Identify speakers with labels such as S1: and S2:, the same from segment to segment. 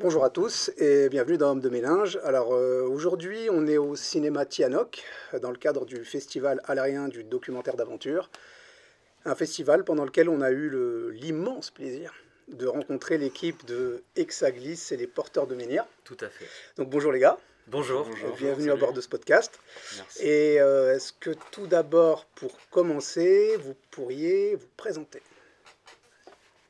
S1: Bonjour à tous et bienvenue dans Homme de Mélange. Alors euh, aujourd'hui, on est au cinéma Tianoc dans le cadre du festival alérien du documentaire d'aventure. Un festival pendant lequel on a eu l'immense plaisir de rencontrer l'équipe de Hexaglis et les porteurs de menhir.
S2: Tout à fait.
S1: Donc bonjour les gars,
S2: Bonjour.
S1: Euh, bienvenue à bord de ce podcast.
S2: Merci.
S1: Et euh, est-ce que tout d'abord, pour commencer, vous pourriez vous présenter?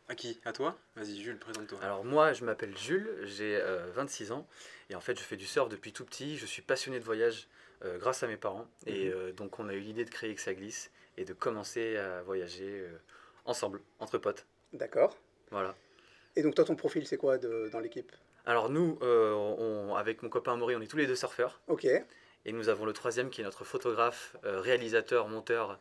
S3: À qui? À toi? Vas-y, Jules, présente-toi.
S2: Alors moi, je m'appelle Jules, j'ai euh, 26 ans et en fait, je fais du surf depuis tout petit. Je suis passionné de voyage euh, grâce à mes parents et
S1: Mhm.
S2: euh, donc on a eu l'idée de créer Exaglis et de commencer à voyager euh, ensemble, entre potes.
S1: D'accord.
S2: Voilà.
S1: Et donc toi, ton profil, c'est quoi de- dans l'équipe?
S2: Alors nous, euh, on- avec mon copain Amaury, on est tous les deux surfeurs
S1: Ok,
S2: et nous avons le troisième qui est notre photographe, euh, réalisateur, monteur,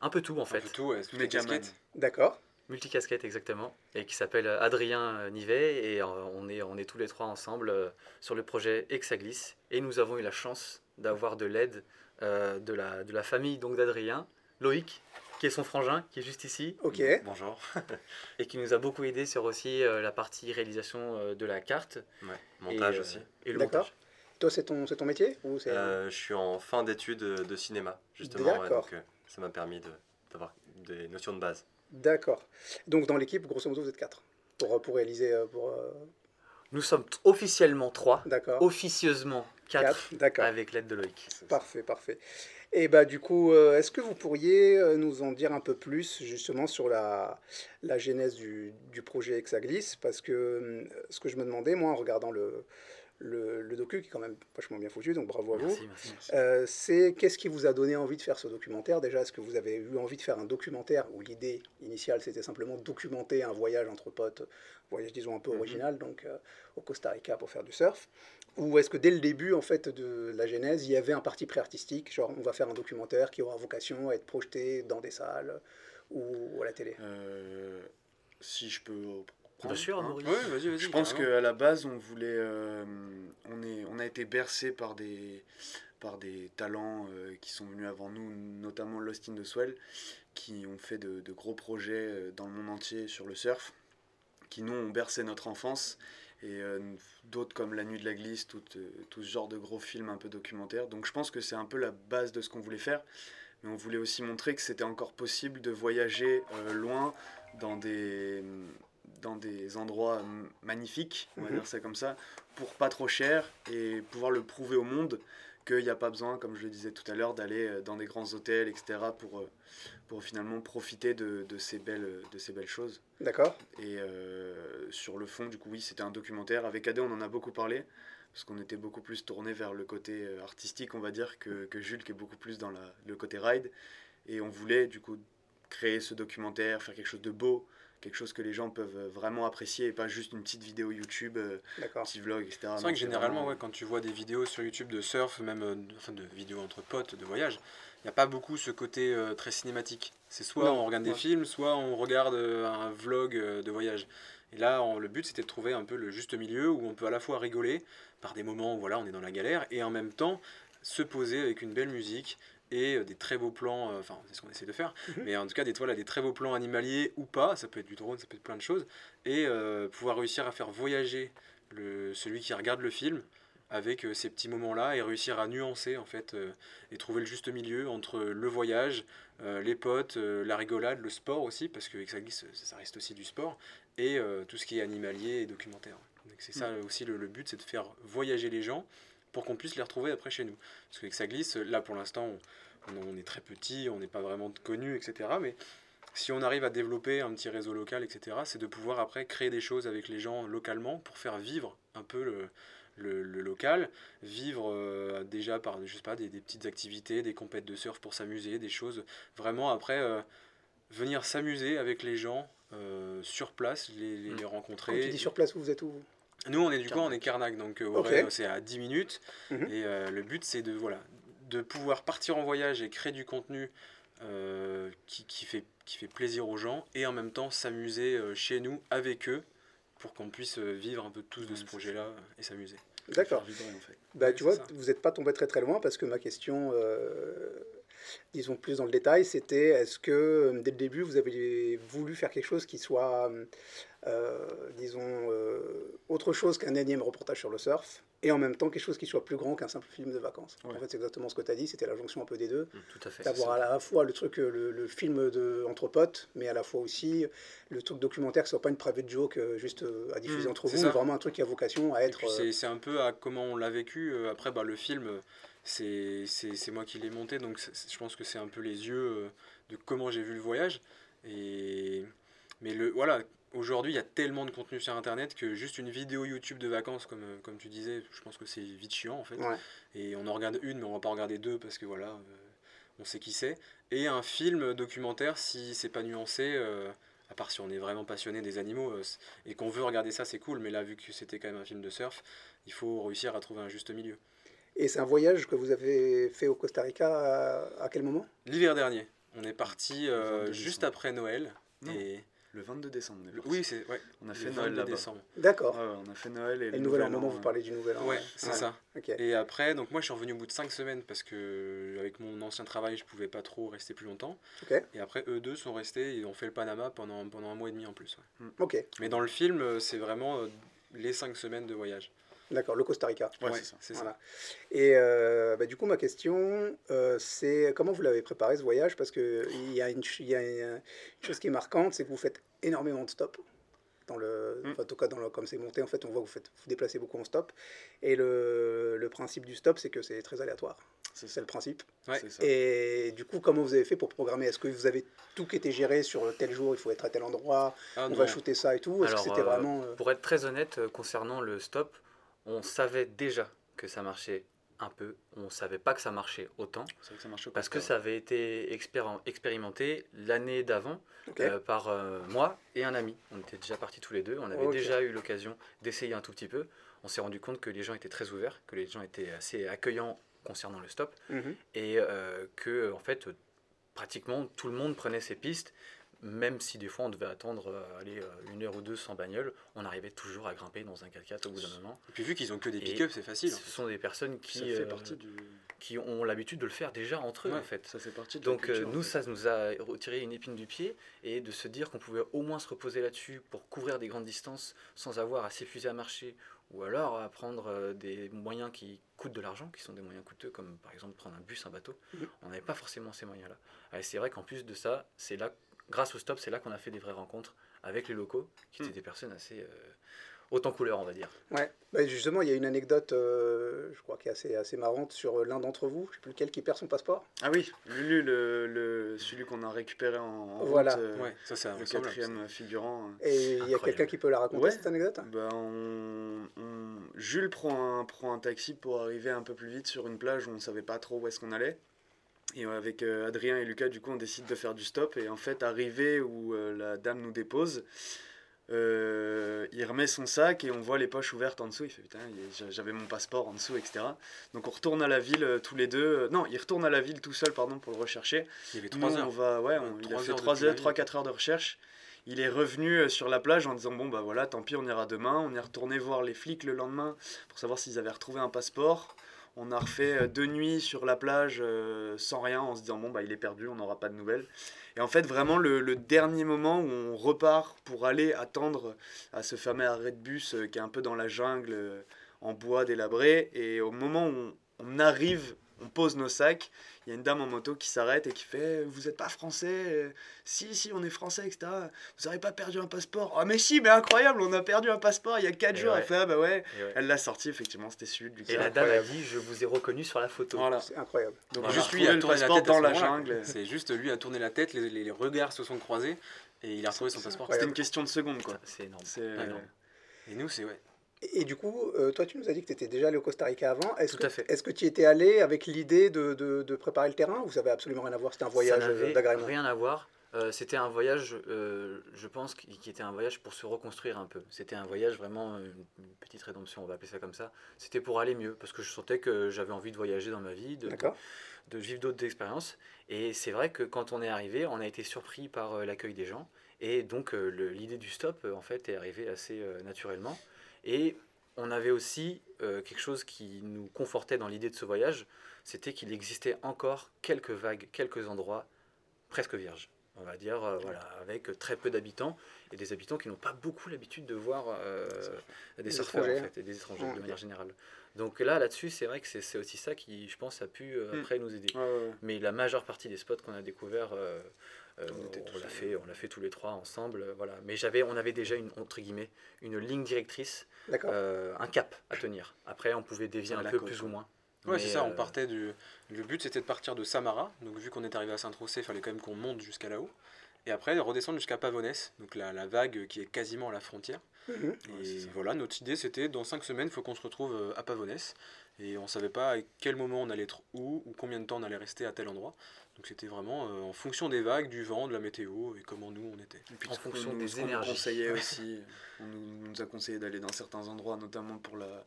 S2: un peu tout en
S3: Un
S2: fait.
S3: peu tout, ouais, casquettes.
S1: d'accord.
S2: Multicasquette exactement, et qui s'appelle Adrien euh, Nivet, et euh, on est, on est tous les trois ensemble euh, sur le projet Exaglis, et nous avons eu la chance d'avoir de l'aide euh, de, la, de la famille donc d'Adrien, Loïc, qui est son frangin, qui est juste ici,
S1: Ok,
S3: Bonjour.
S2: et qui nous a beaucoup aidé sur aussi euh, la partie réalisation euh, de la carte.
S4: Ouais,
S2: et,
S4: montage
S2: euh,
S4: aussi.
S2: Et le
S1: D'accord.
S2: montage.
S1: toi, c'est ton, c'est ton métier ou c'est
S4: Euh, je suis en fin d'études de cinéma, justement. ouais,
S1: D'accord.
S4: donc, euh, ça m'a permis de- d'avoir des notions de base.
S1: D'accord. Donc dans l'équipe, grosso modo, vous êtes quatre pour, pour réaliser. euh, Pour, euh,
S2: Nous sommes officiellement trois,
S1: D'accord.
S2: officieusement quatre,
S1: D'accord.
S2: avec l'aide de Loïc.
S1: Parfait, parfait. Et bah du coup, euh, est-ce que vous pourriez euh, nous en dire un peu plus justement sur la, la genèse du, du projet Hexaglis? Parce que euh, ce que je me demandais, moi, en regardant le, le, le docu, qui est quand même vachement bien foutu, donc bravo à vous,
S2: Merci, merci.
S1: Euh, c'est qu'est-ce qui vous a donné envie de faire ce documentaire? Déjà, est-ce que vous avez eu envie de faire un documentaire où l'idée initiale c'était simplement documenter un voyage entre potes, voyage disons un peu
S4: Mhm.
S1: original, donc euh, au Costa Rica pour faire du surf? Ou est-ce que dès le début en fait de la genèse, il y avait un parti pré-artistique, genre on va faire un documentaire qui aura vocation à être projeté dans des salles ou à la télé?
S3: Euh, si je peux.
S2: Bien sûr, Amaury.
S3: Oui, vas-y, vas-y. Je pense qu'à la base, on voulait. euh, on, est, on a été bercé par des, par des talents euh, qui sont venus avant nous, notamment Lost in the Swell, qui ont fait de, de gros projets euh, dans le monde entier sur le surf, qui nous ont bercé notre enfance. Et euh, d'autres comme La Nuit de la Glisse, tout, euh, tout ce genre de gros films un peu documentaires. Donc je pense que c'est un peu la base de ce qu'on voulait faire. Mais on voulait aussi montrer que c'était encore possible de voyager euh, loin dans des, dans des endroits magnifiques, on va
S1: Mhm.
S3: dire ça comme ça, pour pas trop cher et pouvoir le prouver au monde qu'il n'y a pas besoin, comme je le disais tout à l'heure, d'aller euh, dans des grands hôtels, etc., pour, euh, pour finalement profiter de, de ces belles, de ces belles choses.
S1: D'accord
S3: Et euh, sur le fond, du coup, oui, c'était un documentaire. Avec Adé, on en a beaucoup parlé, parce qu'on était beaucoup plus tourné vers le côté artistique, on va dire, que, que Jules, qui est beaucoup plus dans la, le côté ride. Et on voulait, du coup, créer ce documentaire, faire quelque chose de beau, quelque chose que les gens peuvent euh, vraiment apprécier, et pas juste une petite vidéo YouTube, euh, un
S1: D'accord.
S3: petit vlog, etc.
S4: C'est vrai que généralement,
S3: vraiment-
S4: ouais, quand tu vois des vidéos sur YouTube de surf, même euh, de- enfin, de vidéos entre potes, de voyage, il n'y a pas beaucoup ce côté euh, très cinématique. C'est soit
S1: Non,
S4: on regarde des films, soit on regarde euh, un vlog euh, de voyage. Et là, on- le but, c'était de trouver un peu le juste milieu où on peut à la fois rigoler par des moments où voilà, on est dans la galère, et en même temps se poser avec une belle musique et euh, des très beaux plans, euh, enfin c'est ce qu'on essaie de faire,
S1: Mhm.
S4: mais en tout cas des toiles à des très beaux plans animaliers ou pas, ça peut être du drone, ça peut être plein de choses, et euh, pouvoir réussir à faire voyager le, celui qui regarde le film avec euh, ces petits moments-là et réussir à nuancer en fait et trouver le juste milieu entre le voyage, les potes, la rigolade, le sport aussi, parce que Exaglis, ça, ça reste aussi du sport, et tout ce qui est animalier et documentaire. Donc c'est ça aussi le, le but, c'est de faire voyager les gens pour qu'on puisse les retrouver après chez nous. Parce que Exaglis, là pour l'instant, on, est très petit, on n'est pas vraiment connu, etc. Mais si on arrive à développer un petit réseau local, etc., c'est de pouvoir après créer des choses avec les gens localement pour faire vivre un peu le, le, le local, vivre euh, déjà par je sais pas, des, des petites activités, des compètes de surf pour s'amuser, des choses vraiment après euh, venir s'amuser avec les gens euh, sur place, les, les,
S2: Mm.
S4: les
S1: Quand
S4: rencontrer.
S1: tu dis sur place, vous êtes où
S4: Nous, on est du coup, on
S2: Carnac.
S4: est Carnac, donc euh, c'est à 10 minutes.
S1: Mhm.
S4: Et euh, le but, c'est de, voilà, de pouvoir partir en voyage et créer du contenu euh, qui, qui, fait, qui fait plaisir aux gens et en même temps s'amuser euh, chez nous avec eux pour qu'on puisse vivre un peu tous de ce projet-là et s'amuser.
S1: D'accord.
S3: En fait.
S1: Bah, tu vois,
S4: ça.
S1: vous n'êtes pas tombé très très loin parce que ma question, euh, disons plus dans le détail, c'était est-ce que dès le début vous avez voulu faire quelque chose qui soit, disons, autre chose qu'un énième reportage sur le surf et en même temps quelque chose qui soit plus grand qu'un simple film de vacances? En fait, c'est exactement ce que tu as dit, c'était la jonction un peu des deux.
S2: Mmh, tout à fait.
S1: D'avoir à la fois le truc, le, le, film de, entre potes, mais à la fois aussi le truc documentaire, ce soit pas une private joke euh, juste euh, à diffuser mmh, entre vous, mais vraiment un truc qui a vocation à être.
S4: Euh, c'est un peu à comment on l'a vécu. Après, bah, le film, c'est moi qui l'ai monté, donc je pense que c'est un peu les yeux de comment j'ai vu le voyage. Et... Mais le, voilà, aujourd'hui, il y a tellement de contenu sur Internet que juste une vidéo YouTube de vacances, comme, euh, comme tu disais, je pense que c'est vite chiant en fait. Et on en regarde une, mais on va pas regarder deux parce que voilà, euh, on sait qui c'est. Et un film documentaire, si c'est pas nuancé, euh, à part si on est vraiment passionné des animaux et qu'on veut regarder ça, c'est cool. Mais là, vu que c'était quand même un film de surf, il faut réussir à trouver un juste milieu.
S1: Et c'est un voyage que vous avez fait au Costa Rica à, quel moment?
S4: L'hiver dernier. On est parti juste après Noël. Et
S3: le 22 décembre.
S4: oui, c'est ouais.
S3: On a fait Noël là
S1: décembre. D'accord.
S3: on a fait Noël et,
S1: le nouvel an. moment, vous parlez du nouvel an.
S4: Ouais, c'est ça. Et après, donc moi, je suis revenu au bout de 5 semaines parce que avec mon ancien travail, je pouvais pas trop rester plus longtemps. Et après, eux deux sont restés et ont fait le Panama pendant pendant un mois et demi en plus.
S1: Ok.
S4: Mais dans le film, euh, c'est vraiment euh, les 5 semaines de voyage.
S1: D'accord, le Costa Rica.
S3: Ouais, c'est
S1: ça. Et euh, bah, du coup, ma question, euh, c'est comment vous l'avez préparé ce voyage? Parce qu'il y, a une, y a une chose qui est marquante, c'est que vous faites énormément de stops. Dans le, mm. en tout cas, dans le, comme c'est monté, en fait, on voit que vous, faites, vous déplacez beaucoup en stop. Et le, le principe du stop, c'est que c'est très aléatoire. C'est le principe.
S4: Ouais.
S1: Ça. Et du coup, comment vous avez fait pour programmer? Est-ce que vous avez tout qui était géré sur tel jour, il faut être à tel endroit, ah, on va shooter ça et tout?
S2: Alors, c'était euh, vraiment... Pour être très honnête, concernant le stop, on savait déjà que ça marchait un peu, on ne savait pas que ça marchait autant, parce que ça avait été expérimenté l'année d'avant euh, par euh, moi et un ami. On était déjà partis tous les deux, on avait déjà eu l'occasion d'essayer un tout petit peu. On s'est rendu compte que les gens étaient très ouverts, que les gens étaient assez accueillants concernant le stop, mhm. et euh, que en fait pratiquement tout le monde prenait ses pistes même si des fois on devait attendre euh, aller euh, une heure ou deux sans bagnole, on arrivait toujours à grimper dans un 4x4 au bout d'un moment.
S4: Et puis vu qu'ils ont que des pick-up, c'est facile.
S2: Ce sont des personnes qui, euh, qui ont l'habitude de le faire déjà entre eux en fait.
S3: Ça fait partie de
S2: Donc nous, ça nous a retiré une épine du pied et de se dire qu'on pouvait au moins se reposer là-dessus pour couvrir des grandes distances sans avoir à s'épuiser à marcher ou alors à prendre des moyens qui coûtent de l'argent, qui sont des moyens coûteux, comme par exemple prendre un bus, un bateau. On n'avait pas forcément ces moyens-là. Et c'est vrai qu'en plus de ça, c'est là grâce au stop, c'est là qu'on a fait des vraies rencontres avec les locaux, qui étaient hmm. des personnes assez euh, hautes en couleur, on va dire.
S1: Ouais, bah, justement, il y a une anecdote, euh, je crois, qui est assez, assez marrante sur euh, l'un d'entre vous, je ne sais plus lequel, qui perd son passeport.
S3: Ah oui, Lulu, le, le celui qu'on a récupéré en,
S1: voilà.
S4: ouais, ça c'est
S3: le quatrième figurant.
S1: Et il y a quelqu'un qui peut la raconter, cette anecdote?
S3: Bah, on, Jules prend un, prend un taxi pour arriver un peu plus vite sur une plage où on ne savait pas trop où est-ce qu'on allait. Et avec euh, Adrien et Lucas, du coup, on décide de faire du stop. Et en fait, arrivé où euh, la dame nous dépose, euh, il remet son sac et on voit les poches ouvertes en dessous. Il fait putain, j'avais mon passeport en dessous, etc. Donc on retourne à la ville tous les deux. non, il retourne à la ville tout seul, pardon, pour le rechercher.
S4: Il y avait 3 heures.
S3: On va, ouais, il a fait 3 heures, 3-4 heures de recherche. Il est revenu sur la plage en disant bon bah voilà, tant pis, on ira demain. On est retourné voir les flics le lendemain pour savoir s'ils avaient retrouvé un passeport. On a refait euh, deux nuits sur la plage euh, sans rien en se disant bon bah il est perdu, on n'aura pas de nouvelles. Et en fait vraiment le, dernier moment où on repart pour aller attendre à ce fameux arrêt de bus euh, qui est un peu dans la jungle en bois délabré et au moment où on arrive on pose nos sacs, il y a une dame en moto qui s'arrête et qui fait Vous n'êtes pas français Si, si, on est français, etc. Vous n'aurez pas perdu un passeport? Ah, mais si, mais incroyable, on a perdu un passeport il y a 4 jours. Elle fait Ah, bah ouais. Elle l'a sorti, effectivement, c'était celui de
S2: Et la dame a dit Je vous ai reconnu sur la photo.
S1: Voilà. C'est incroyable.
S4: Donc, juste lui a tourné la tête dans la jungle. C'est juste lui a tourné la tête, les, regards se sont croisés et il a retrouvé son passeport.
S3: C'était une question de seconde, quoi.
S2: C'est énorme.
S4: Et nous, c'est ouais.
S1: Et, du coup, euh, toi, tu nous as dit que tu étais déjà allé au Costa Rica avant. Est-ce
S2: Tout
S1: que,
S2: à fait.
S1: Est-ce que tu étais allé avec l'idée de, de, de, préparer le terrain ou ça n'avait absolument rien à voir? C'était un voyage
S2: euh,
S1: d'agrément
S2: Rien à voir. Euh, c'était un voyage, je pense, qui était un voyage pour se reconstruire un peu. C'était un voyage vraiment, une, petite rédemption, on va appeler ça comme ça. C'était pour aller mieux, parce que je sentais que j'avais envie de voyager dans ma vie, de, de, vivre d'autres expériences. Et c'est vrai que quand on est arrivé, on a été surpris par l'accueil des gens. Et donc l'idée du stop, en fait, est arrivée assez naturellement. Et on avait aussi euh, quelque chose qui nous confortait dans l'idée de ce voyage, c'était qu'il existait encore quelques vagues, quelques endroits presque vierges, on va dire, euh, voilà, avec très peu d'habitants et des habitants qui n'ont pas beaucoup l'habitude de voir euh, des
S1: Des
S2: surfeurs en fait, et des étrangers
S1: Ouais.
S2: de manière générale. Donc là, là-dessus, c'est vrai que c'est aussi ça qui, je pense, a pu euh,
S3: Mm.
S2: après nous aider.
S3: Ouais, ouais, ouais.
S2: Mais la majeure partie des spots qu'on a découverts,
S3: On
S2: l'a fait, on l'a fait tous les trois ensemble, voilà. Mais j'avais, on avait déjà une entre guillemets une ligne directrice, un cap à tenir. Après, on pouvait dévier un peu
S3: côte,
S2: plus ou moins.
S4: Ouais, c'est ça, on
S2: euh,
S4: partait du... Le but, c'était de partir de Samara. Donc, vu qu'on est arrivé à Saint-Tropez, il fallait quand même qu'on monte jusqu'à là-haut. Et après, redescendre jusqu'à Pavones, donc la, la vague qui est quasiment à la frontière.
S1: Mhm.
S4: Et voilà, notre idée, c'était dans 5 semaines, il faut qu'on se retrouve euh, à Pavones. Et on savait pas à quel moment on allait être où, ou combien de temps on allait rester à tel endroit. Donc, c'était vraiment euh, en fonction des vagues, du vent, de la météo et comment nous on était.
S3: Et puis
S2: En fonction
S3: nous-
S2: des
S3: ce qu'on nous
S2: énergies.
S3: conseillait aussi, on nous, nous a conseillé d'aller dans certains endroits, notamment pour la,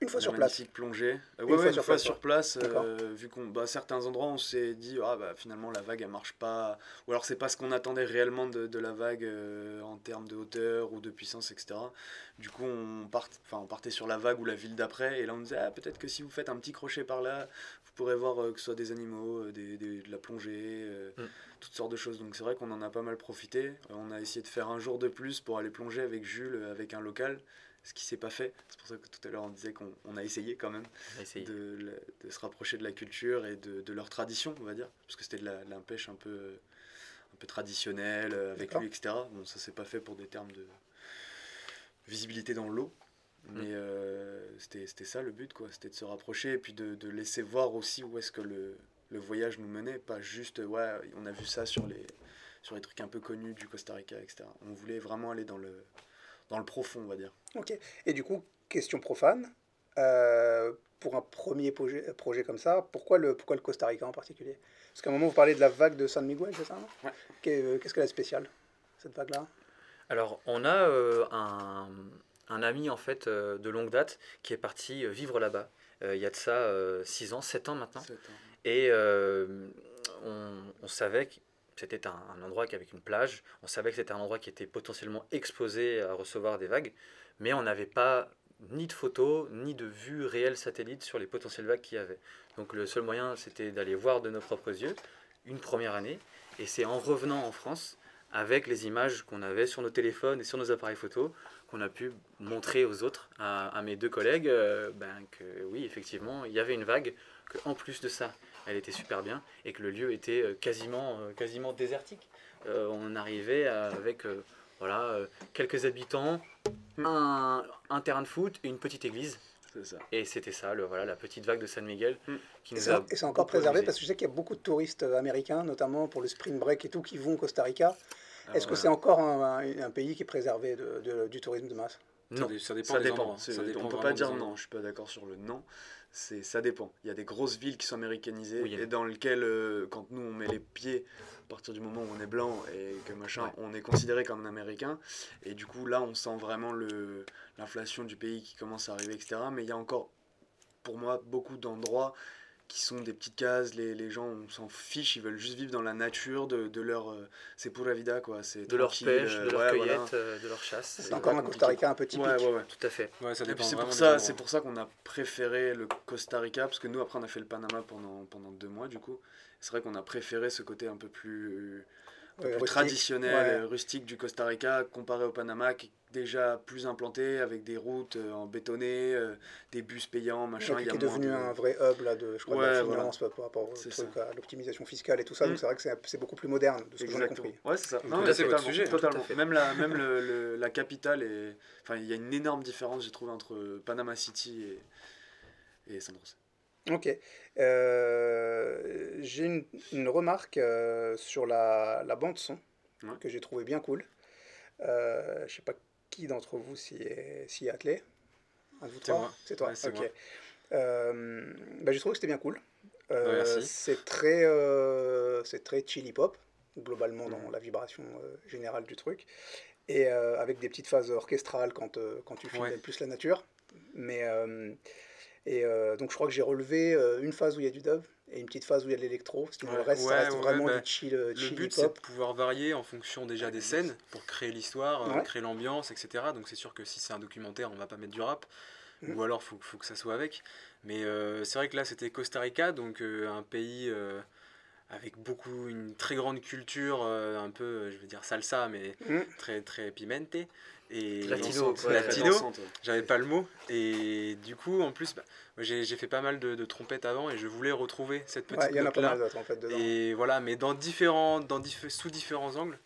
S1: Une fois sur place.
S3: magnifique plongée. Euh,
S1: Une
S3: ouais, ouais,
S1: fois
S3: une
S1: sur
S3: fois
S1: place,
S3: sur place, euh, vu qu'on, bah, certains endroits, on s'est dit, ah bah finalement la vague elle marche pas, ou alors c'est pas ce qu'on attendait réellement de, de la vague euh, en termes de hauteur ou de puissance, etc. Du coup, on, part, enfin, on partait sur la vague ou la ville d'après, et là on disait, ah, peut-être que si vous faites un petit crochet par là, vous pourrez voir euh, que ce soit des animaux, euh, des, des- de la plongée, euh,
S2: Mm.
S3: toutes sortes de choses. Donc c'est vrai qu'on en a pas mal profité. Euh, on a essayé de faire un jour de plus pour aller plonger avec Jules, euh, avec un local. Ce qui s'est pas fait. C'est pour ça que tout à l'heure on disait qu'on on a essayé quand même
S2: essayé.
S3: de, de se rapprocher de la culture et de, de leur tradition, on va dire. Parce que c'était de la, de la pêche un peu, un peu traditionnelle, euh, avec lui, etc. Bon, ça s'est pas fait pour des termes de visibilité dans l'eau. Mais euh, c'était c'était ça le but, quoi. C'était de se rapprocher et puis de, de laisser voir aussi où est-ce que le, le voyage nous menait. Pas juste, ouais, on a vu ça sur les, sur les trucs un peu connus du Costa Rica, etc. On voulait vraiment aller dans le, dans le profond, on va dire.
S1: Ok. Et du coup, question profane. euh, pour un premier projet, projet comme ça, pourquoi le, pourquoi le Costa Rica en particulier? Parce qu'à un moment, vous parlez de la vague de San Miguel, c'est ça non?
S3: Ouais.
S1: Qu'est- Qu'est-ce qu'elle a de spécial, cette vague-là?
S2: Alors, on a euh, un, un ami en fait euh, de longue date qui est parti euh, vivre là-bas. Euh, il y a de ça 6 ans, 7 ans maintenant.
S3: C'est un-
S2: Et euh, on, on savait que c'était un, un endroit qui avec une plage. On savait que c'était un endroit qui était potentiellement exposé à recevoir des vagues, mais on n'avait pas ni de photos ni de vues réelles satellites sur les potentielles vagues qu'il y avait. Donc le seul moyen, c'était d'aller voir de nos propres yeux une première année. Et c'est en revenant en France, avec les images qu'on avait sur nos téléphones et sur nos appareils photos, qu'on a pu montrer aux autres, à, à mes deux collègues, euh, ben, que oui, effectivement, il y avait une vague, qu'en plus de ça, elle était super bien, et que le lieu était euh, quasiment, euh, quasiment désertique. Euh, on arrivait avec euh, voilà, quelques habitants, un, un terrain de foot et une petite église.
S3: Ça.
S2: Et c'était ça, le, voilà, la petite vague de San Miguel,
S3: Mm.
S2: qui
S1: Et
S2: nous
S1: et c'est encore préservé parce que je sais qu'il y a beaucoup de touristes américains, notamment pour le spring break et tout, qui vont au Costa Rica. Est-ce que c'est encore un, un- un pays qui est préservé de- de- du tourisme de masse?
S4: Ça,
S2: Non,
S4: ça dépend
S3: Ça
S4: des
S3: dépend.
S4: Ça dépend
S3: on peut
S4: vraiment
S3: pas dire non. Je suis pas d'accord sur le non. C'est ça dépend. Il y a des grosses villes qui sont américanisées
S2: Oui.
S3: et dans lesquelles, euh, quand nous on met les pieds, à partir du moment où on est blanc et que machin,
S2: Ouais.
S3: on est considéré comme un américain. Et du coup là, on sent vraiment le l'inflation du pays qui commence à arriver, etc. Mais il y a encore, pour moi, beaucoup d'endroits qui sont des petites cases, les, les gens on s'en fiche, ils veulent juste vivre dans la nature de, de leur... euh, c'est pour la vida quoi, c'est
S2: de leur pêche,
S3: euh,
S2: de leur
S3: ouais,
S2: cueillette,
S3: voilà.
S2: euh, de leur chasse.
S1: C'est encore un Costa. Rica un peu typique.
S3: Ouais, ouais, ouais.
S2: Tout à fait.
S4: Ouais, ça
S3: Et puis
S4: dépend
S3: c'est pour ça, c'est pour ça qu'on a préféré le Costa Rica parce que nous après on a fait le Panama pendant pendant deux mois du coup. C'est vrai qu'on a préféré ce côté un peu plus, peu plus traditionnel,
S1: Ouais.
S3: euh, rustique du Costa Rica comparé au Panama qui est déjà plus implanté avec des routes euh, en bétonné, euh, des bus payants, machin. il y a
S1: qui est devenu
S3: de-
S1: un vrai hub là, de, je crois, de la
S3: Ouais, voilà.
S1: finance par rapport au
S3: C'est
S1: truc,
S3: ça.
S1: à l'optimisation fiscale et tout ça.
S3: Mm.
S1: Donc c'est vrai que c'est c'est beaucoup plus moderne de ce que j'en ai compris.
S3: Ouais, c'est ça. Non,
S4: votre
S3: totalement,
S4: sujet.
S3: Même la même le, le- la capitale est enfin il y a une énorme différence j'ai trouvé entre Panama City et et San José.
S1: Ok. Euh, j'ai une, une remarque euh, sur la, la bande son
S3: Ouais.
S1: que j'ai trouvé bien cool. Euh, je sais pas qui d'entre vous s'y est, est attelé. Un de vous
S4: C'est
S1: trois
S4: moi.
S1: C'est toi.
S4: Ouais, c'est
S1: ok.
S4: moi.
S1: Euh, bah, j'ai trouvé que c'était bien cool.
S4: Ouais,
S1: c'est très, c'est très chili pop globalement dans
S3: Mhm.
S1: la vibration générale du truc et avec des petites phases orchestrales quand, quand tu filmes plus la nature. Mais Et euh, donc je crois que j'ai relevé euh, une phase où il y a du dub et une petite phase où il y a de l'électro. Sinon le
S4: Ouais,
S1: reste,
S4: ouais,
S1: ça reste
S4: ouais,
S1: vraiment
S4: bah,
S1: du chill, euh,
S4: Le
S1: chill
S4: but, c'est de pouvoir varier en fonction déjà des scènes pour créer l'histoire, euh, créer l'ambiance, etc. Donc c'est sûr que si c'est un documentaire, on va pas mettre du rap.
S1: Mhm.
S4: Ou alors, faut, faut que ça soit avec. Mais euh, c'est vrai que là, c'était Costa Rica, donc un pays avec beaucoup, une très grande culture, un peu, je veux dire salsa, mais
S1: Mhm.
S4: très, très pimente. Et
S2: Latino, ouais,
S4: latino. J'avais pas le mot. Et du coup, en plus, bah, j'ai fait pas mal de, de trompettes avant et je voulais retrouver cette petite
S1: Ouais, il y en a pas
S4: note-là.
S1: mal d'autres en fait dedans.
S4: Et voilà, mais dans différents, dans diff- sous différents angles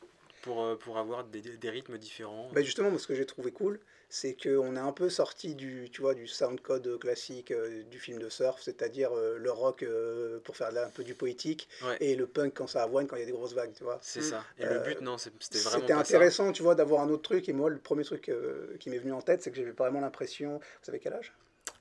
S4: pour, euh, pour avoir des, des rythmes différents.
S1: Bah justement, moi, ce que j'ai trouvé cool, c'est qu'on est un peu sorti du, tu vois, du soundcode classique euh, du film de surf, c'est-à-dire euh, le rock euh, pour faire un peu du poétique
S4: Ouais.
S1: et le punk quand ça avoine, quand il y a des grosses vagues, tu vois.
S4: C'est ça. Et le but, non, c'était vraiment
S1: C'était
S4: ça.
S1: intéressant, tu vois, d'avoir un autre truc. Et moi, le premier truc qui m'est venu en tête, c'est que j'avais vraiment l'impression, vous savez quel âge?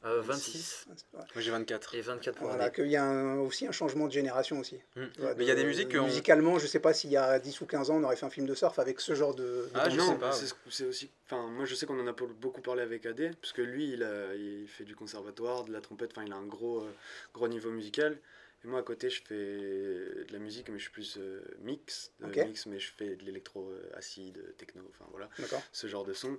S2: Euh, 26
S1: Ouais.
S4: Moi, j'ai 24.
S2: et 24 pour
S1: Voilà, qu'il y a un- aussi un changement de génération aussi.
S4: Mm.
S1: Vois,
S4: Mais il y a
S1: de-
S4: des musiques que on-
S1: Musicalement, je sais pas s'il y a 10 ou 15 ans, on aurait fait un film de surf avec ce genre de. de
S4: Ah, je
S3: non,
S4: pas,
S3: c'est ce- c'est aussi. Enfin, moi, je sais qu'on en a beaucoup parlé avec AD, parce que lui, il, a, il fait du conservatoire, de la trompette. Enfin, il a un gros, euh, gros niveau musical. Et moi, à côté, je fais de la musique, mais je suis plus euh, mix, euh,
S1: Ok.
S3: mix, mais je fais de l'électro euh, acide, techno. Enfin, voilà,
S1: D'accord.
S3: ce genre de son.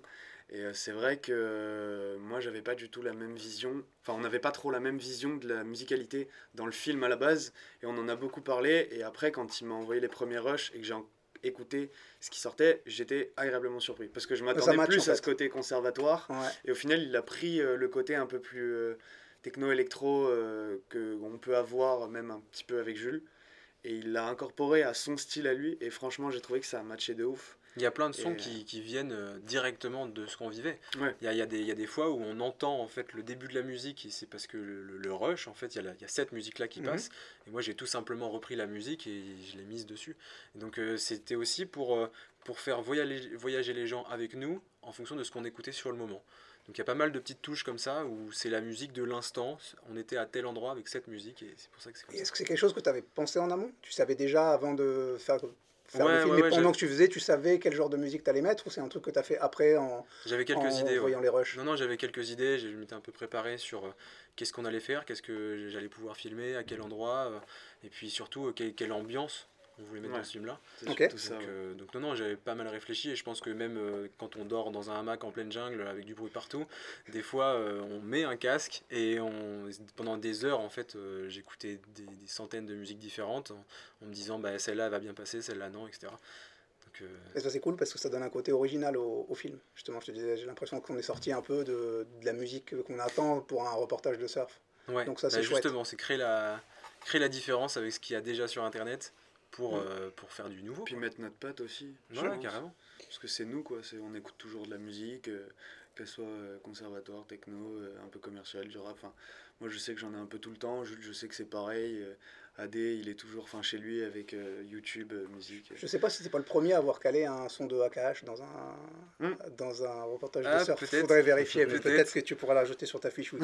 S3: Et euh, c'est vrai que euh, moi, j'avais pas du tout la même vision. Enfin, on n'avait pas trop la même vision de la musicalité dans le film à la base. Et on en a beaucoup parlé. Et après, quand il m'a envoyé les premiers rushs et que j'ai écouté ce qui sortait, j'étais agréablement surpris. Parce que je m'attendais plus
S1: en
S3: à ce côté conservatoire.
S1: Ouais.
S3: Et au final, il a pris euh, le côté un peu plus techno-électro qu'on peut avoir même un petit peu avec Jules. Et il l'a incorporé à son style à lui. Et franchement, j'ai trouvé que ça a matché de ouf.
S4: Il y a plein de sons
S3: Et,
S4: qui, qui viennent euh, directement de ce qu'on vivait.
S3: Ouais.
S4: Il y a, il y, a des- il y a des fois où on entend en fait le début de la musique et c'est parce que le, rush, en fait, il y, a la- il y a cette musique-là qui
S1: Mhm.
S4: passe. Et moi, j'ai tout simplement repris la musique et je l'ai mise dessus. Et donc, euh, c'était aussi pour, euh, pour faire voyager, voyager les gens avec nous en fonction de ce qu'on écoutait sur le moment. Donc, il y a pas mal de petites touches comme ça où c'est la musique de l'instant. On était à tel endroit avec cette musique et c'est pour ça que c'est.
S1: Est-ce que c'est quelque chose que tu avais pensé en amont? Tu savais déjà avant de faire, faire
S4: Ouais,
S1: le film,
S4: ouais,
S1: mais pendant que tu faisais, tu savais quel genre de musique tu allais mettre ou c'est un truc que tu as fait après en,
S4: J'avais quelques
S1: en
S4: idées.
S1: voyant les rushs?
S4: Non, non, j'avais quelques idées, je m'étais un peu préparé sur euh, qu'est-ce qu'on allait faire, qu'est-ce que j'allais pouvoir filmer, à quel endroit, euh, et puis surtout euh, quelle, quelle ambiance on voulait mettre
S3: Ouais.
S4: dans ce film-là.
S3: C'est
S1: Ok.
S3: surtout ça.
S4: Donc,
S3: ouais.
S4: euh, donc non, non, j'avais pas mal réfléchi, et je pense que même euh, quand on dort dans un hamac en pleine jungle avec du bruit partout, des fois euh, on met un casque et on, pendant des heures, en fait, euh, j'écoutais des, des centaines de musiques différentes en, en me disant bah, celle-là elle va bien passer, celle-là non, etc. Donc, euh,
S1: Et ça c'est cool parce que ça donne un côté original au, au film. Justement, je te disais, j'ai l'impression qu'on est sorti un peu de, de la musique qu'on attend pour un reportage de surf.
S4: Ouais,
S1: Donc ça,
S4: bah
S1: c'est
S4: justement, c'est créer la, créer la différence avec ce qu'il y a déjà sur Internet pour,
S1: Mm.
S4: euh, pour faire du nouveau.
S3: Puis
S4: quoi.
S3: mettre notre patte aussi.
S4: Voilà, carrément.
S3: Parce que c'est nous, quoi. c'est- On écoute toujours de la musique, euh, qu'elle soit euh, conservatoire, techno, un peu commercial, du rap. Enfin, moi, je sais que j'en ai un peu tout le temps. Jules, je sais que c'est pareil. euh, AD, il est toujours enfin, chez lui avec euh, YouTube, euh, musique.
S1: Je sais pas si c'est pas le premier à avoir calé un son de AKH dans un,
S3: Hmm.
S1: dans un reportage
S4: Ah,
S1: de surf.
S4: peut-être.
S1: Faudrait vérifier, mais
S4: Peut-être.
S1: que tu pourras l'ajouter sur ta fiche.
S4: Même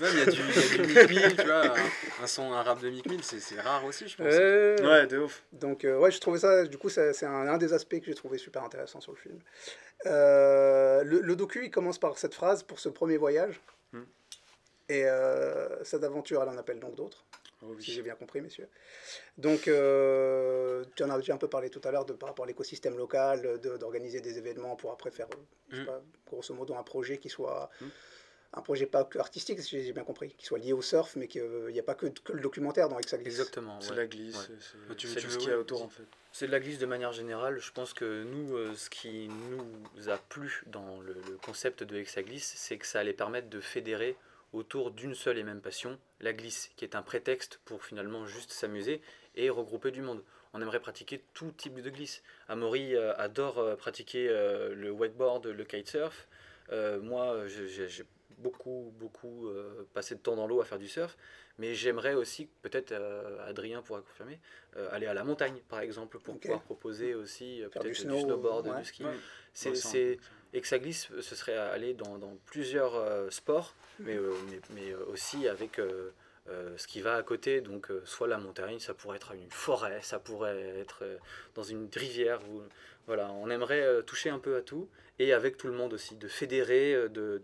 S4: il y a du, il Mick tu vois, un, un son, un rap de Mick Mill, c'est c'est rare aussi, je pense.
S1: Euh,
S3: Ouais, de ouf.
S1: Donc ouais, je trouvais ça, du coup, c'est un, un des aspects que j'ai trouvé super intéressant sur le film. Le, le docu, il commence par cette phrase pour ce premier voyage.
S3: Hmm.
S1: Et euh, cette aventure, elle en appelle donc d'autres,
S3: Oh, oui.
S1: si j'ai bien compris, messieurs. Donc, euh, tu en as déjà un peu parlé tout à l'heure de, par rapport à l'écosystème local, de- d'organiser des événements pour après faire, euh, je sais pas, grosso modo, un projet qui soit...
S3: Hmm.
S1: Un projet pas que artistique, si j'ai bien compris, qui soit lié au surf, mais qu'il n'y a pas que, que le documentaire dans Exaglis.
S2: Exactement.
S3: C'est
S2: ouais.
S3: de la glisse,
S2: Ouais.
S3: c'est
S4: Bah,
S3: tout ce qu'il y a autour en fait.
S2: C'est de la glisse de manière générale. Je pense que nous, euh, ce qui nous a plu dans le, le concept de Hexaglisse, c'est que ça allait permettre de fédérer autour d'une seule et même passion, la glisse, qui est un prétexte pour finalement juste s'amuser et regrouper du monde. On aimerait pratiquer tout type de glisse. Amaury euh, adore euh, pratiquer euh, le wakeboard, le kitesurf. Moi, j'ai- beaucoup, beaucoup passé de temps dans l'eau à faire du surf, mais j'aimerais aussi, peut-être Adrien pourra confirmer, aller à la montagne, par exemple, pour pouvoir proposer aussi peut-être
S1: du
S2: du,
S1: snow,
S2: snowboard,
S1: ouais.
S2: du ski.
S3: Ouais,
S2: c'est, et que ça glisse, ce serait aller dans, plusieurs euh, sports, mais, euh, mais, euh, aussi avec ce qui va à côté, donc soit la montagne, ça pourrait être une forêt, ça pourrait être dans une rivière. Voilà, on aimerait toucher un peu à tout, et avec tout le monde aussi, de fédérer, de,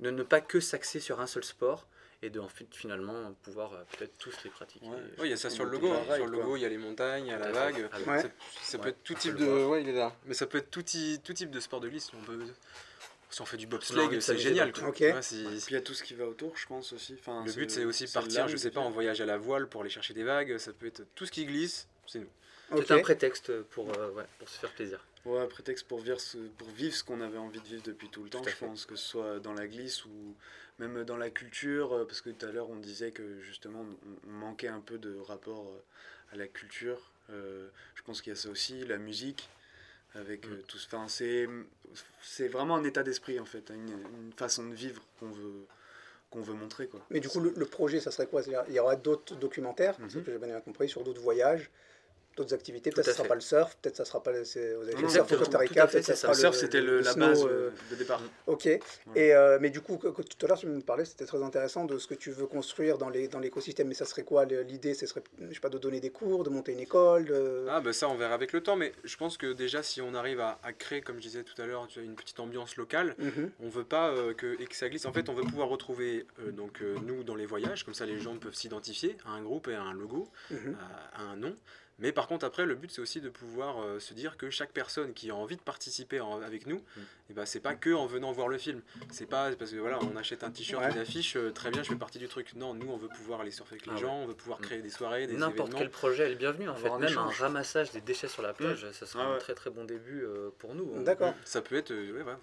S2: de, ne pas que s'axer sur un seul sport et de en fait, finalement pouvoir euh, peut-être tous les pratiquer.
S3: Ouais.
S4: Oui, il y a ça sur le logo. hein. Sur le logo, il y a les montagnes, il y a la vague.
S2: Ah.
S1: Ouais.
S4: Ça, ça peut être tout type de. Ouais, il est là. Mais ça peut être tout, type de sport de glisse. On peut. Si on fait du bobsleigh, c'est génial. quoi. si-
S3: puis il y a tout ce qui va autour, je pense aussi. Enfin,
S4: Le but, c'est aussi partir, je sais pas, en voyage à la voile pour aller chercher des vagues. Ça peut être tout ce qui glisse, c'est nous.
S1: Ok.
S2: C'est un prétexte pour, euh, ouais, pour se faire plaisir.
S3: Ouais, prétexte pour vivre ce, pour vivre ce qu'on avait envie de vivre depuis tout le temps,
S2: Tout
S3: je
S2: fait.
S3: pense, que ce soit dans la glisse ou même dans la culture, euh, parce que tout à l'heure on disait que justement on, manquait un peu de rapport euh, à la culture. Euh, je pense qu'il y a ça aussi, la musique, avec euh,
S2: Mm.
S3: tout ce. Enfin, c'est, c'est vraiment un état d'esprit en fait, une, une façon de vivre qu'on veut, qu'on veut montrer. Quoi.
S1: Mais du coup, le, le projet, ça serait quoi? C'est-à-dire, Il y aura d'autres documentaires,
S3: Mhm.
S1: c'est ce que j'ai bien compris, sur d'autres voyages, d'autres activités. Peut-être ça sera
S2: fait.
S1: pas le surf, peut-être ça sera pas le, vous surf au Costa Rica, peut-être ça sera
S3: le surf, c'était la base
S1: euh,
S3: euh, de départ.
S1: Ok. Et euh, mais du coup, tout à l'heure tu me parlais, c'était très intéressant de ce que tu veux construire dans les dans l'écosystème. Mais ça serait quoi l'idée Ce serait, je sais pas, de donner des cours, de monter une école.
S4: Ah, bah ça, on verra avec le temps. Mais je pense que déjà, si on arrive à, créer, comme je disais tout à l'heure, une petite ambiance locale,
S1: Mhm.
S4: on veut pas que, que ça glisse. En fait, on veut pouvoir retrouver donc, nous dans les voyages. Comme ça, les gens peuvent s'identifier à un groupe et à un logo.
S1: Mhm.
S4: à un nom. Mais par contre, après, le but, c'est aussi de pouvoir euh, se dire que chaque personne qui a envie de participer en- avec nous, et ben, c'est pas que en venant voir le film. C'est pas parce que voilà, on achète un t-shirt,
S1: Ouais.
S4: une affiche, euh, très bien, je fais partie du truc. Non, nous, on veut pouvoir aller surfer avec les
S2: Ah ouais.
S4: gens, on veut pouvoir
S2: Mm.
S4: créer des soirées, des
S2: N'importe quel projet est le bienvenu en fait. Même
S3: échange.
S2: un ramassage des déchets sur la plage, ça sera
S3: Ah ouais.
S2: un très très bon début euh, pour nous. On-
S1: D'accord.
S4: Ça peut être.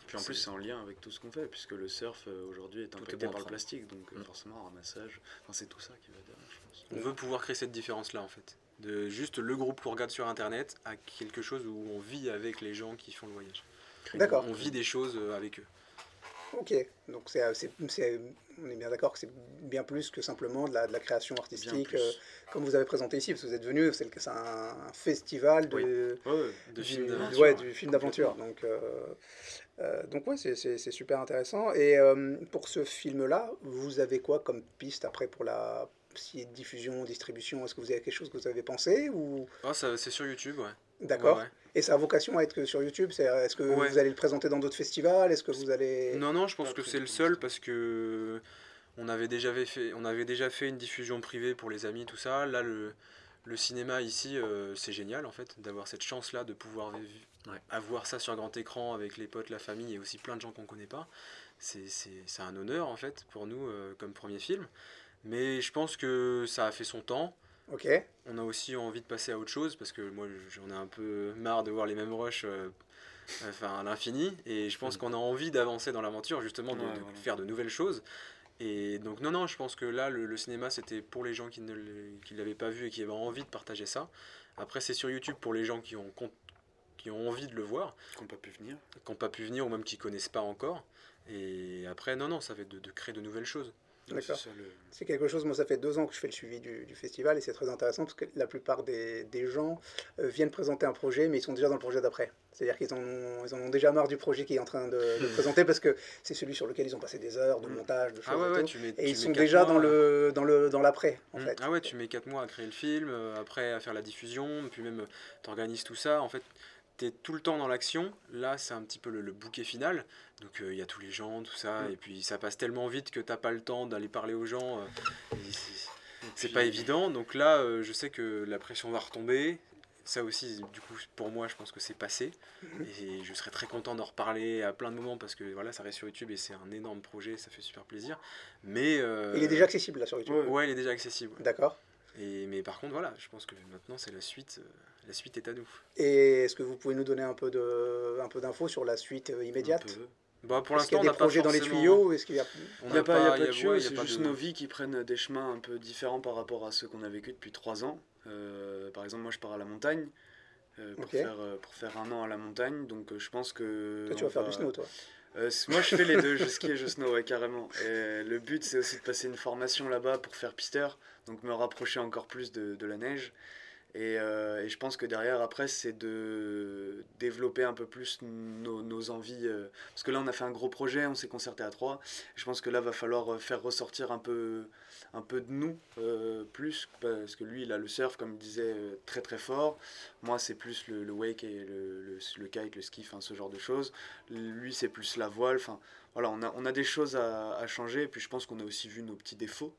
S3: Puis en plus, c'est en lien avec tout ce qu'on fait, puisque le surf aujourd'hui est impacté
S2: bon
S3: par le plastique, donc
S2: Mm.
S3: forcément, un ramassage, enfin, c'est tout ça qui va derrière, je pense.
S4: On veut pouvoir créer cette différence-là, en fait. De juste le groupe qu'on regarde sur Internet à quelque chose où on vit avec les gens qui font le voyage.
S1: D'accord.
S4: On vit des choses euh, avec eux.
S1: Ok. Donc c'est, c'est, c'est- on est bien d'accord que c'est bien plus que simplement de la, de la création artistique, euh, comme vous avez présenté ici, parce que vous êtes venu, c'est, un, un festival de,
S2: Oui.
S4: De films d'aventure.
S1: ouais, du film d'aventure. Donc, euh, euh, donc ouais, c'est, super intéressant. Et euh, pour ce film-là, vous avez quoi comme piste après pour la si diffusion, distribution Est-ce que vous avez quelque chose que vous avez pensé ou?
S4: Ah, ça, c'est sur YouTube, ouais.
S1: D'accord.
S4: Ouais, ouais.
S1: Et ça a vocation à être que sur YouTube c'est, Est-ce que
S4: Ouais.
S1: vous allez le présenter dans d'autres festivals? Est-ce que vous allez
S4: Non, non, je pense que c'est le seul parce que on avait déjà fait, on avait déjà fait une diffusion privée pour les amis, tout ça. Là, le, le cinéma ici, euh, c'est génial en fait d'avoir cette chance-là de pouvoir avoir ça sur grand écran avec les potes, la famille et aussi plein de gens qu'on connaît pas. C'est, c'est, c'est un honneur en fait pour nous euh, comme premier film. Mais je pense que ça a fait son temps.
S1: Ok.
S4: On a aussi envie de passer à autre chose parce que moi j'en ai un peu marre de voir les mêmes rushs euh, enfin, à l'infini et je pense
S2: Mm.
S4: qu'on a envie d'avancer dans l'aventure justement de,
S3: Ouais,
S4: de
S3: voilà.
S4: faire de nouvelles choses et donc non non je pense que là le, le cinéma c'était pour les gens qui ne qui l'avaient pas vu et qui avaient envie de partager ça après c'est sur YouTube pour les gens qui ont qui ont envie de le voir
S3: Qu'on pas pu venir.
S4: qui n'ont pas pu venir ou même qui connaissent pas encore et après non non ça va être de, de créer de nouvelles choses
S1: D'accord.
S3: c'est
S1: quelque chose, moi ça fait deux ans que je fais le suivi du, du festival et c'est très intéressant parce que la plupart des, des gens euh, viennent présenter un projet mais ils sont déjà dans le projet d'après. C'est-à-dire qu'ils en, ont- ils en ont déjà marre du projet qui est en train de, de présenter parce que c'est celui sur lequel ils ont passé des heures de
S4: Mm.
S1: montage, de choses
S4: ah ouais
S1: et
S4: ouais
S1: tout.
S4: tu mets
S1: Et ils sont
S4: quatre
S1: déjà
S4: mois,
S1: dans le dans le dans l'après en
S4: Mm.
S1: fait.
S4: Ah ouais, tu mets 4 mois à créer le film, euh, après à faire la diffusion, puis même tu organises tout ça. En fait, tu es tout le temps dans l'action. Là, c'est un petit peu le, le bouquet final. Donc il y a tous les gens, tout ça.
S3: Mm.
S4: Et puis ça passe tellement vite que t'as pas le temps d'aller parler aux gens. euh, c'est- pas évident. Donc là, euh, je sais que la pression va retomber. Ça aussi, du coup, pour moi, je pense que c'est passé. Et je serais très content d'en reparler à plein de moments parce que voilà, ça reste sur YouTube et c'est un énorme projet, ça fait super plaisir. Mais. euh,
S1: Il est déjà accessible là sur YouTube.
S3: Ouais.
S4: Il est déjà accessible.
S1: D'accord.
S4: Et, mais par contre, voilà, je pense que maintenant, c'est la suite. euh, la suite est à nous.
S1: Et est-ce que vous pouvez nous donner un peu de un peu d'infos sur la suite euh,
S3: un
S1: immédiate
S3: peu.
S4: Bah, pour l'instant,
S1: a
S4: on
S1: des
S4: n'a pas
S1: projets dans les tuyaux Est-ce qu'il y a
S4: on
S3: Il n'y
S4: n'a
S3: a pas, y a pas de
S4: a- a
S3: c'est juste
S4: de-
S3: nos vies qui prennent des chemins un peu différents par rapport à ceux qu'on a vécu depuis trois ans. Euh, par exemple, moi je pars à la montagne euh, pour, faire, pour faire un an à la montagne, donc je pense que.
S1: Toi, tu vas faire du snow toi.
S3: Euh, moi je fais les deux, je skie et je snow, carrément. Le but c'est aussi de passer une formation là-bas pour faire pisteur, donc me rapprocher encore plus de la neige. Et, euh, et je pense que derrière, après, c'est de développer un peu plus nos, envies. euh, parce que là, on a fait un gros projet, on s'est concerté à trois. Je pense que là, va falloir euh, faire ressortir un peu, un peu de nous plus. Parce que lui, il a le surf, comme il disait, très très fort. Moi, c'est plus le, wake et le, le, kite, le ski, ce genre de choses. Lui, c'est plus la voile. Voilà, on a, on a des choses à, à changer. Et puis, je pense qu'on a aussi vu nos petits défauts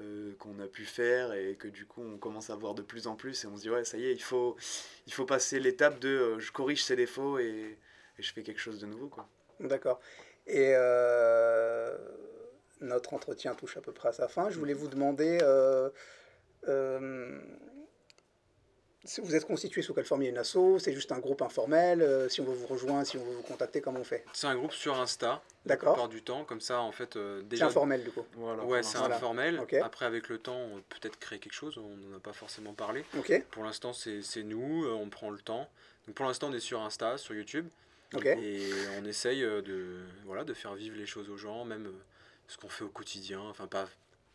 S3: euh, qu'on a pu faire et que du coup on commence à voir de plus en plus et on se dit ouais ça y est il faut, il faut passer l'étape de euh, je corrige ces défauts et, je fais quelque chose de nouveau quoi.
S1: D'accord. Et euh, notre entretien touche à peu près à sa fin. Je voulais vous demander vous êtes constitué sous quelle forme il y a une asso, c'est juste un groupe informel, euh, si on veut vous rejoindre, si on veut vous contacter, comment on fait?
S4: C'est un groupe sur Insta, la plupart
S1: D'accord
S4: du temps, comme ça en fait euh,
S1: C'est
S4: déjà.
S1: informel du coup.
S3: Voilà,
S4: Ouais, c'est.
S1: Voilà.
S4: informel. Après, avec le temps, on peut peut-être créer quelque chose, on n'en a pas forcément parlé.
S1: Ok,
S4: Pour l'instant, c'est c'est nous, euh, on prend le temps. Donc pour l'instant, on est sur Insta, sur YouTube,
S1: ok.
S4: et on essaye de, voilà, de faire vivre les choses aux gens, même ce qu'on fait au quotidien. Enfin, pas,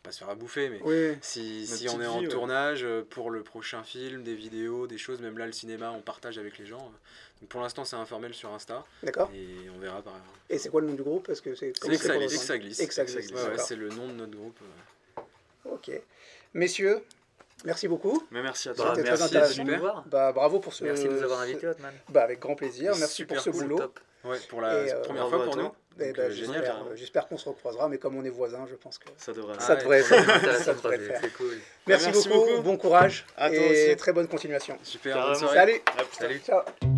S4: pas se faire à bouffer, mais
S1: Oui,
S4: si, on est en
S3: ouais.
S4: tournage euh, pour le prochain film, des vidéos, des choses, même là, le cinéma, on partage avec les gens. Donc pour l'instant, c'est informel sur Insta,
S1: d'accord.
S4: et on verra par
S1: Et c'est quoi le nom du groupe? Parce que c'est
S4: C'est
S1: comment
S4: que ça
S1: pour
S4: glisse.
S1: le
S4: que ça glisse.
S1: Et que ça
S3: Que ça
S1: glisse,
S3: glisse,
S4: Ouais, ouais,
S1: d'accord.
S4: c'est le nom de notre groupe. euh.
S1: Ok. Messieurs, merci beaucoup.
S3: Mais merci à
S2: Bah,
S3: toi.
S1: C'était
S2: merci
S1: très intéressant.
S2: de nous voir.
S1: Bah, bravo pour ce.
S2: Merci de nous avoir invités, Hotman.
S1: Bah, avec grand plaisir. Merci
S4: super
S1: pour ce
S4: cool,
S1: boulot.
S2: Top.
S4: Ouais, pour la
S1: euh,
S4: première fois pour nous. Donc, euh,
S1: j'espère,
S4: génial.
S3: carrément.
S1: j'espère qu'on se recroisera, mais comme on est voisins, je pense que
S3: Ça devrait.
S1: ça devrait ça
S2: le
S1: devrait faire.
S2: Cool.
S1: Merci,
S3: Merci
S1: beaucoup,
S3: beaucoup.
S1: bon courage
S3: À toi
S1: et
S3: aussi.
S1: très bonne continuation.
S4: Super, bonne soirée.
S1: Salut.
S2: Salut.
S1: Ciao.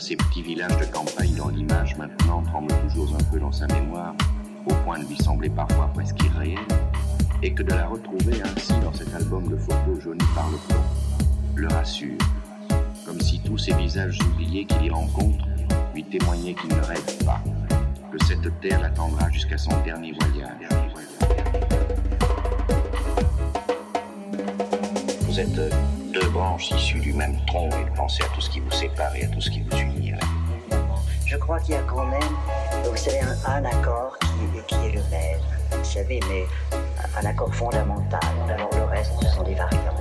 S5: Ces petits villages de campagne dont l'image maintenant tremble toujours un peu dans sa mémoire, au point de lui sembler parfois presque irréelle, et que de la retrouver ainsi dans cet album de photos jaunies par le plomb le rassure, comme si tous ces visages oubliés qu'il y rencontre lui témoignaient qu'il ne rêve pas, que cette terre l'attendra jusqu'à son dernier voyage. Vous êtes euh, deux branches issues du même tronc et pensez à tout ce qui vous sépare et à tout ce qui vous unit.
S6: Je crois qu'il y a quand même, vous savez, un, accord qui, qui est le même. Vous savez, mais un accord fondamental. Alors le reste, ce sont des variantes.